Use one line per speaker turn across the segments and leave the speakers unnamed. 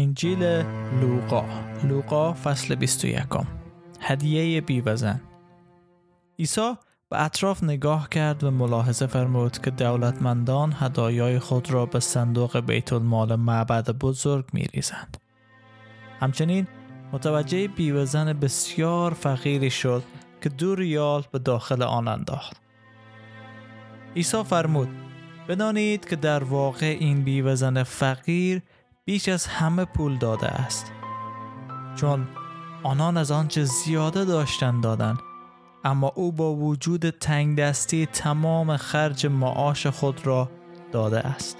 انجیل لوقا لوقا فصل 21 هدیه بیوزن عیسی به اطراف نگاه کرد و ملاحظه فرمود که دولتمندان هدایای خود را به صندوق بیت المال معبد بزرگ می ریزند. همچنین متوجه بیوزن بسیار فقیری شد که دو ریال به داخل آن انداخت. عیسی فرمود بدانید که در واقع این بیوزن فقیر بیش از همه پول داده است چون آنان از آنچه زیاده داشتن دادن اما او با وجود تنگ دستی تمام خرج معاش خود را داده است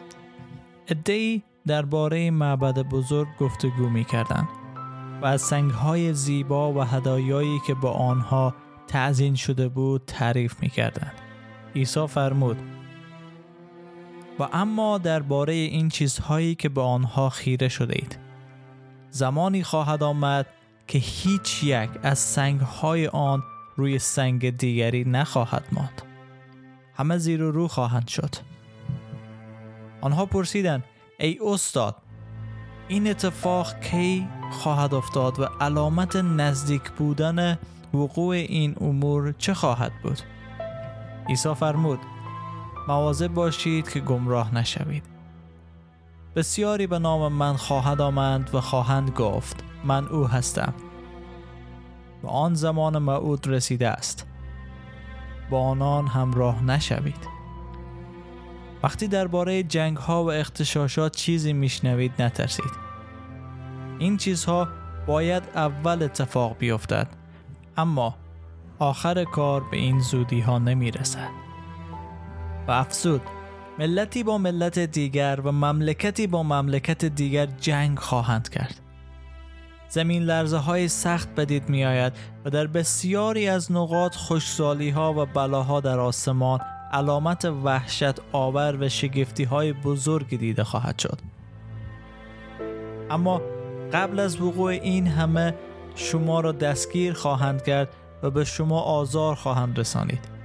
ادهی درباره معبد بزرگ گفتگو می کردن و از سنگهای زیبا و هدایایی که با آنها تعزین شده بود تعریف می کردن. عیسی فرمود و اما درباره این چیزهایی که به آنها خیره شده اید زمانی خواهد آمد که هیچ یک از سنگهای آن روی سنگ دیگری نخواهد ماند. همه زیر و رو خواهند شد. آنها پرسیدند ای استاد این اتفاق کی خواهد افتاد و علامت نزدیک بودن وقوع این امور چه خواهد بود؟ عیسی فرمود مواظب باشید که گمراه نشوید. بسیاری به نام من خواهد آمد و خواهند گفت من او هستم. و آن زمان معود رسیده است. با آنان همراه نشوید. وقتی درباره جنگ ها و اختشاشات چیزی میشنوید نترسید. این چیزها باید اول اتفاق بیفتد اما آخر کار به این زودی ها نمی رسد و افزود ملتی با ملت دیگر و مملکتی با مملکت دیگر جنگ خواهند کرد. زمین لرزه های سخت بدید می آید و در بسیاری از نقاط خوشسالی ها و بلاها در آسمان علامت وحشت آور و شگفتی های بزرگی دیده خواهد شد. اما قبل از وقوع این همه شما را دستگیر خواهند کرد و به شما آزار خواهند رسانید.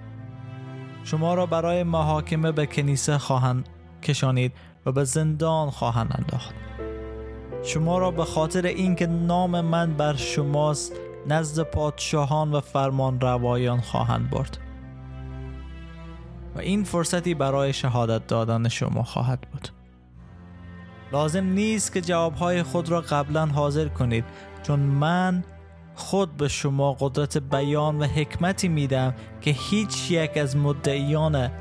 شما را برای محاکمه به کنیسه خواهند کشانید و به زندان خواهند انداخت. شما را به خاطر اینکه نام من بر شماست نزد پادشاهان و فرمان روایان خواهند برد. و این فرصتی برای شهادت دادن شما خواهد بود. لازم نیست که جوابهای خود را قبلا حاضر کنید چون من خود به شما قدرت بیان و حکمتی میدم که هیچ یک از مدعیان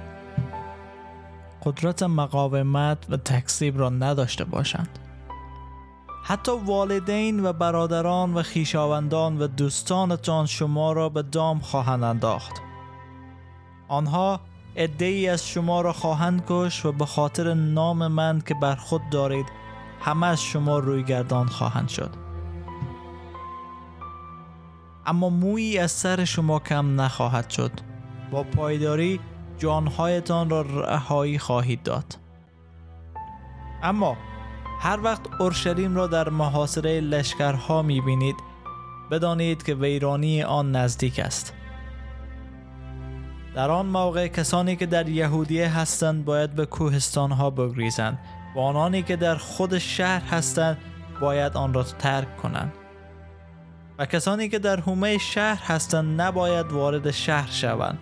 قدرت مقاومت و تکسیب را نداشته باشند. حتی والدین و برادران و خیشاوندان و دوستانتان شما را به دام خواهند انداخت. آنها ای از شما را خواهند کش و به خاطر نام من که بر خود دارید همه از شما روی گردان خواهند شد. اما مویی از سر شما کم نخواهد شد. با پایداری جانهایتان را رهایی خواهید داد. اما هر وقت اورشلیم را در محاصره لشکرها می‌بینید بدانید که ویرانی آن نزدیک است. در آن موقع کسانی که در یهودیه هستند باید به کوهستان ها بگریزند. و آنانی که در خود شهر هستند باید آن را ترک کنند. و کسانی که در حومه شهر هستند نباید وارد شهر شوند.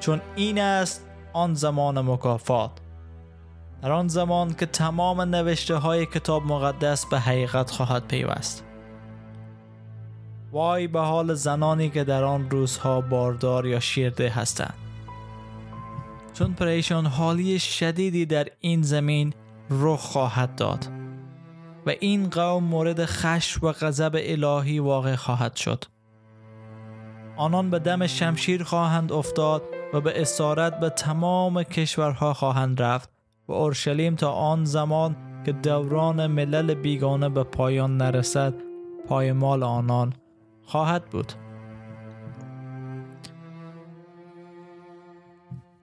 چون این است آن زمان مکافات. در آن زمان که تمام نوشته های کتاب مقدس به حقیقت خواهد پیوست. وای به حال زنانی که در آن روزها باردار یا شیرده هستند. چون پریشان حالی شدیدی در این زمین رخ خواهد داد. و این قوم مورد خشم و غضب الهی واقع خواهد شد. آنان به دم شمشیر خواهند افتاد و به اسارت به تمام کشورها خواهند رفت و اورشلیم تا آن زمان که دوران ملل بیگانه به پایان نرسد پایمال آنان خواهد بود.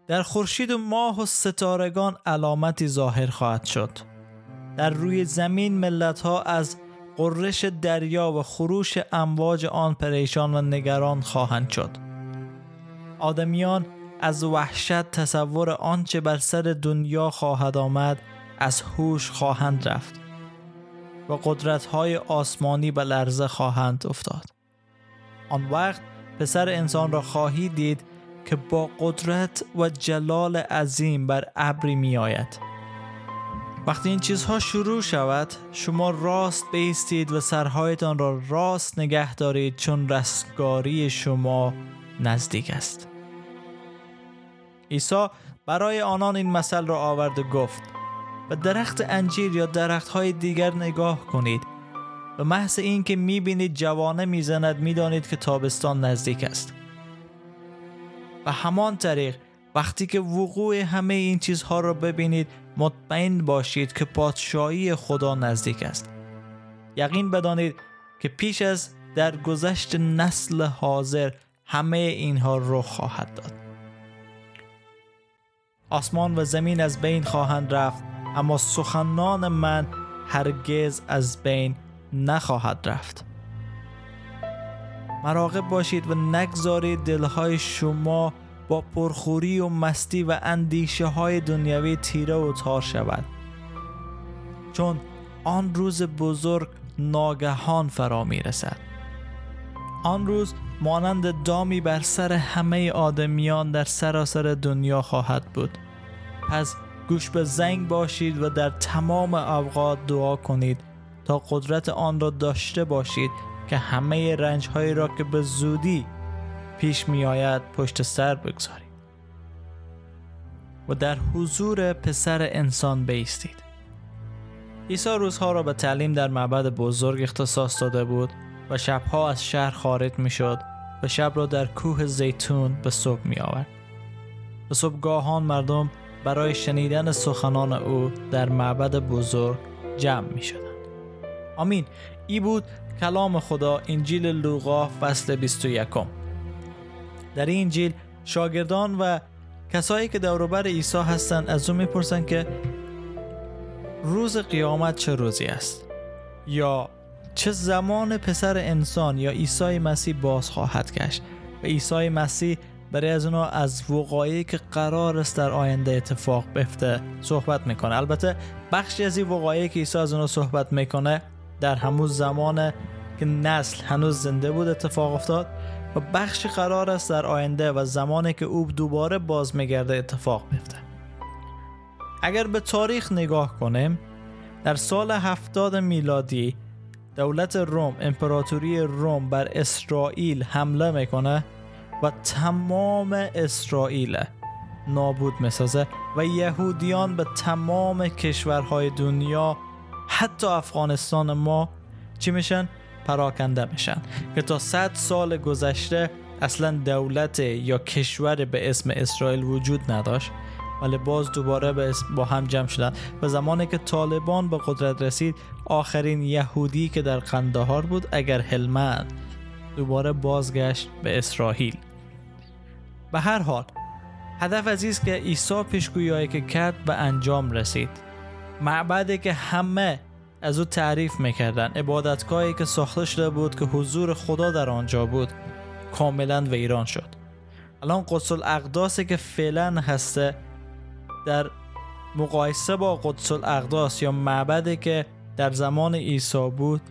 در خورشید و ماه و ستارگان علامتی ظاهر خواهد شد. در روی زمین ملت ها از قررش دریا و خروش امواج آن پریشان و نگران خواهند شد آدمیان از وحشت تصور آنچه بر سر دنیا خواهد آمد از هوش خواهند رفت و قدرت های آسمانی به لرزه خواهند افتاد آن وقت پسر انسان را خواهی دید که با قدرت و جلال عظیم بر ابری می آید. وقتی این چیزها شروع شود شما راست بیستید و سرهایتان را راست نگه دارید چون رستگاری شما نزدیک است. عیسی برای آنان این مثل را آورد و گفت به درخت انجیر یا درخت های دیگر نگاه کنید و محض این که می‌بینید جوانه می‌زند می‌دانید که تابستان نزدیک است. و همان طریق وقتی که وقوع همه این چیزها را ببینید مطمئن باشید که پادشاهی خدا نزدیک است. یقین بدانید که پیش از در گذشت نسل حاضر همه اینها رخ خواهد داد. آسمان و زمین از بین خواهند رفت اما سخنان من هرگز از بین نخواهد رفت. مراقب باشید و نگذارید دلهای شما با پرخوری و مستی و اندیشه های دنیاوی تیره و تار شود. چون آن روز بزرگ ناگهان فرا می رسد آن روز مانند دامی بر سر همه آدمیان در سراسر دنیا خواهد بود. پس گوش به زنگ باشید و در تمام اوقات دعا کنید تا قدرت آن را داشته باشید که همه رنج را که به زودی پیش می آید پشت سر بگذارید و در حضور پسر انسان بیستید عیسی روزها را به تعلیم در معبد بزرگ اختصاص داده بود و شبها از شهر خارج می شد و شب را در کوه زیتون به صبح می آورد. به صبحگاهان مردم برای شنیدن سخنان او در معبد بزرگ جمع می شدند. آمین ای بود کلام خدا انجیل لوقا فصل 21 در این انجیل شاگردان و کسایی که دوروبر عیسی هستند از او می‌پرسن که روز قیامت چه روزی است؟ یا چه زمان پسر انسان یا عیسی مسیح باز خواهد گشت؟ و عیسی مسیح برای از اونا از وقایعی که قرار است در آینده اتفاق بفته صحبت می‌کنه. البته بخشی از این وقایعی که عیسی از اونا صحبت می‌کنه در همون زمان که نسل هنوز زنده بود اتفاق افتاد و بخشی قرار است در آینده و زمانی که او دوباره باز میگرده اتفاق بیفته اگر به تاریخ نگاه کنیم در سال هفتاد میلادی دولت روم امپراتوری روم بر اسرائیل حمله می‌کنه و تمام اسرائیل نابود می‌سازه و یهودیان به تمام کشورهای دنیا حتی افغانستان ما چی میشن؟ پراکنده میشن. که تا 100 سال گذشته اصلا دولت یا کشور به اسم اسرائیل وجود نداشت ولی باز دوباره با هم جمع شدن. و زمانی که طالبان به قدرت رسید آخرین یهودی که در قندهار بود اگر هلمند دوباره بازگشت به اسرائیل. به هر حال هدف عزیز که عیسی پیشگویی که کرد به انجام رسید. معبدی که همه از او تعریف می‌کردن عبادتگاهی که ساخته شده بود که حضور خدا در آنجا بود کاملا ویران شد. الان قدس الاقداسی که فعلا هسته در مقایسه با قدس الاقداس یا معبدی که در زمان عیسی بود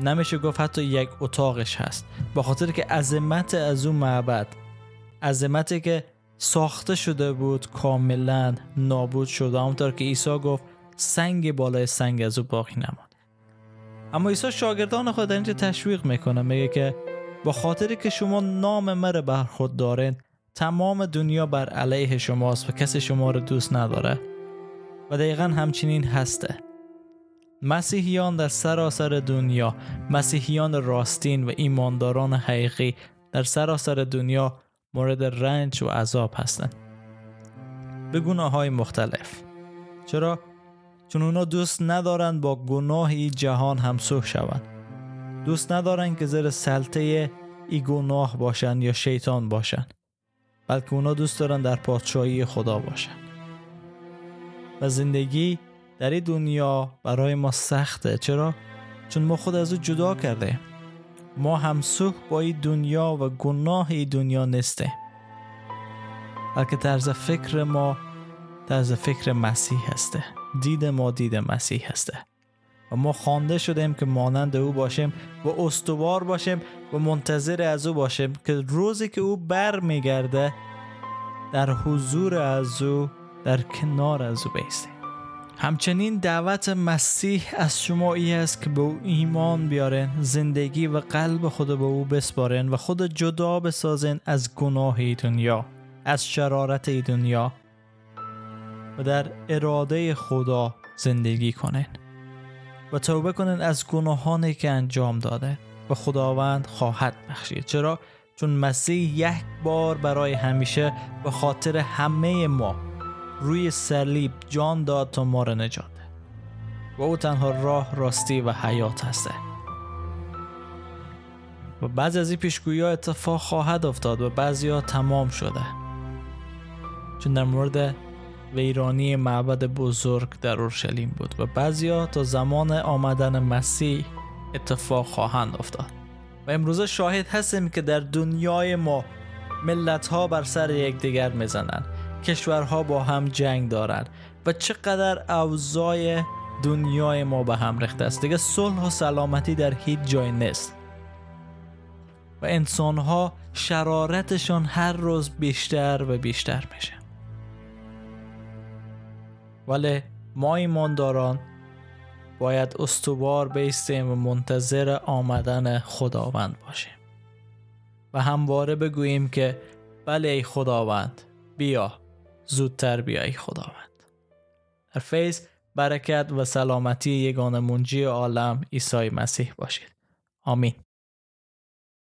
نمیشه گفت حتی یک اتاقش هست. با خاطر که عظمت از اون معبد عظمتی که ساخته شده بود کاملا نابود شده همونطور که عیسی گفت سنگ بالای سنگ از او باقی نماند. اما عیسی شاگردان خود در اینجا تشویق می‌کنه میگه که با خاطری که شما نام مرا بر خود دارین تمام دنیا بر علیه شماست و کسی شما رو دوست نداره و دقیقا همچنین هسته. مسیحیان در سراسر دنیا مسیحیان راستین و ایمانداران حقیقی در سراسر دنیا مورد رنج و عذاب هستند. به گناه های مختلف. چرا؟ چون اونا دوست ندارند با گناه جهان همسوه شوند. دوست ندارند که زیر سلطه ای گناه باشند یا شیطان باشند بلکه اونا دوست دارن در پادشاهی خدا باشن. و زندگی در این دنیا برای ما سخته. چرا؟ چون ما خود از او جدا کرده ما همسوخ با این دنیا و گناه این دنیا نیسته بلکه طرز فکر ما طرز فکر مسیح هسته دید ما دید مسیح هسته. و ما خوانده شدیم که مانند او باشیم و استوار باشیم و منتظر از او باشیم که روزی که او بر میگرده در حضور از او در کنار از او بیستیم. همچنین دعوت مسیح از شما ای است که به او ایمان بیارین زندگی و قلب خود به او بسپارین و خود جدا بسازین از گناه ای دنیا از شرارت ای دنیا. و در اراده خدا زندگی کنین و توبه کنین از گناهانی که انجام داده و خداوند خواهد بخشید. چرا؟ چون مسیح یک بار برای همیشه به خاطر همه ما روی صلیب جان داد تا ما را نجات و او تنها راه راستی و حیات هسته. و بعضی از این پیشگویی ها اتفاق خواهد افتاد و بعضی ها تمام شده. چون در مورد ویرانی معبد بزرگ در اورشلیم بود و بعضیا تا زمان آمدن مسیح اتفاق خواهند افتاد. و امروزه شاهد هستیم که در دنیای ما ملت ها بر سر یکدیگر می‌زنند. کشورها با هم جنگ دارند و چقدر اوضاع دنیای ما به هم ریخته است. دیگه صلح و سلامتی در هیچ جای نیست. و انسان ها شرارتشان هر روز بیشتر و بیشتر میشه. ولی ما ایمانداران باید استوار بیستیم و منتظر آمدن خداوند باشیم. و همواره بگوییم که بله ای خداوند بیا زودتر بیای خداوند. در فیض برکت و سلامتی یگان منجی عالم عیسی مسیح باشید. آمین.